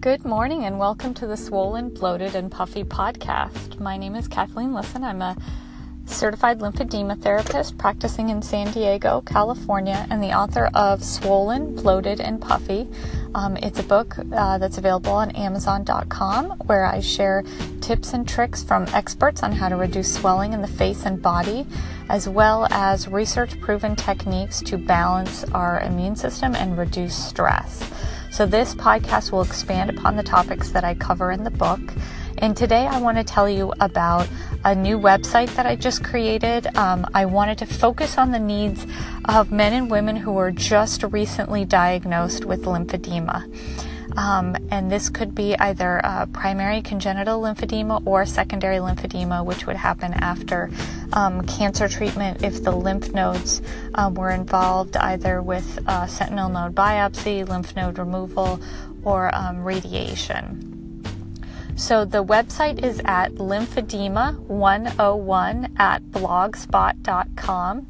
Good morning and welcome to the Swollen, Bloated, and Puffy podcast. My name is Kathleen Lisson. I'm a certified lymphedema therapist practicing in San Diego, California, and the author of Swollen, Bloated, and Puffy. Um, it's a book uh, that's available on Amazon.com where I share tips and tricks from experts on how to reduce swelling in the face and body, as well as research proven techniques to balance our immune system and reduce stress. So, this podcast will expand upon the topics that I cover in the book. And today I want to tell you about a new website that I just created. Um, I wanted to focus on the needs of men and women who were just recently diagnosed with lymphedema. Um, and this could be either primary congenital lymphedema or secondary lymphedema, which would happen after um, cancer treatment if the lymph nodes um, were involved, either with uh, sentinel node biopsy, lymph node removal, or um, radiation. So the website is at lymphedema101 at blogspot.com.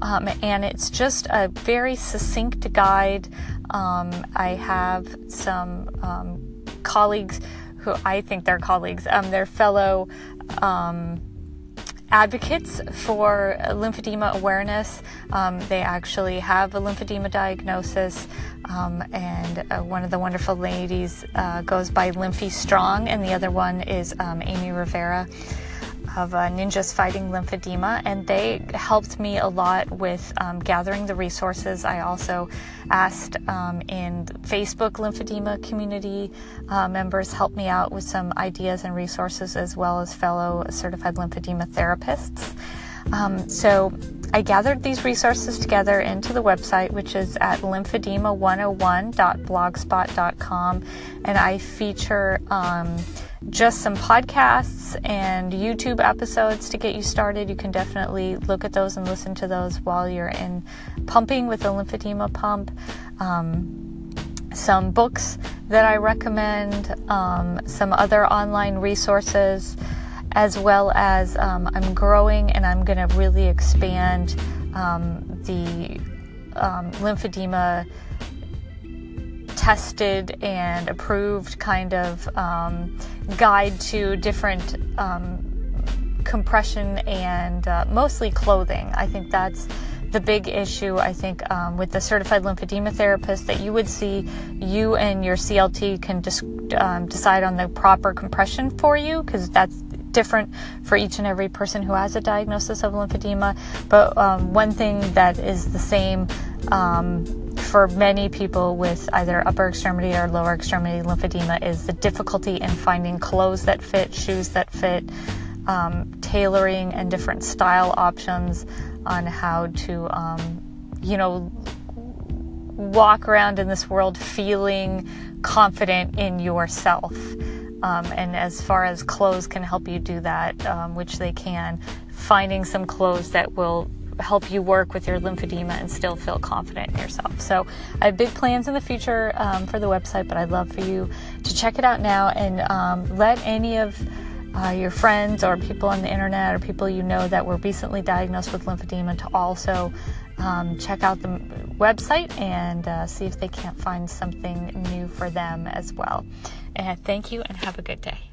Um, and it's just a very succinct guide. Um, I have some um, colleagues who I think they're colleagues, um, they're fellow um, advocates for lymphedema awareness. Um, they actually have a lymphedema diagnosis, um, and uh, one of the wonderful ladies uh, goes by Lymphy Strong, and the other one is um, Amy Rivera of uh, Ninjas Fighting Lymphedema, and they helped me a lot with um, gathering the resources. I also asked um, in Facebook lymphedema community uh, members help me out with some ideas and resources, as well as fellow certified lymphedema therapists. Um, so I gathered these resources together into the website, which is at lymphedema101.blogspot.com, and I feature um, just some podcasts and YouTube episodes to get you started. You can definitely look at those and listen to those while you're in pumping with a lymphedema pump. Um, some books that I recommend, um, some other online resources, as well as um, I'm growing and I'm going to really expand um, the um, lymphedema tested and approved kind of um, guide to different um, compression and uh, mostly clothing. I think that's the big issue, I think, um, with the certified lymphedema therapist that you would see you and your CLT can dis- um, decide on the proper compression for you because that's different for each and every person who has a diagnosis of lymphedema. But um, one thing that is the same um, for many people with either upper extremity or lower extremity lymphedema is the difficulty in finding clothes that fit, shoes that fit, um, tailoring and different style options on how to, um, you know, walk around in this world feeling confident in yourself. Um, and as far as clothes can help you do that, um, which they can, finding some clothes that will help you work with your lymphedema and still feel confident in yourself. So I have big plans in the future um, for the website, but I'd love for you to check it out now and um, let any of uh, your friends or people on the internet or people you know that were recently diagnosed with lymphedema to also um, check out the website and uh, see if they can't find something new for them as well. And thank you and have a good day.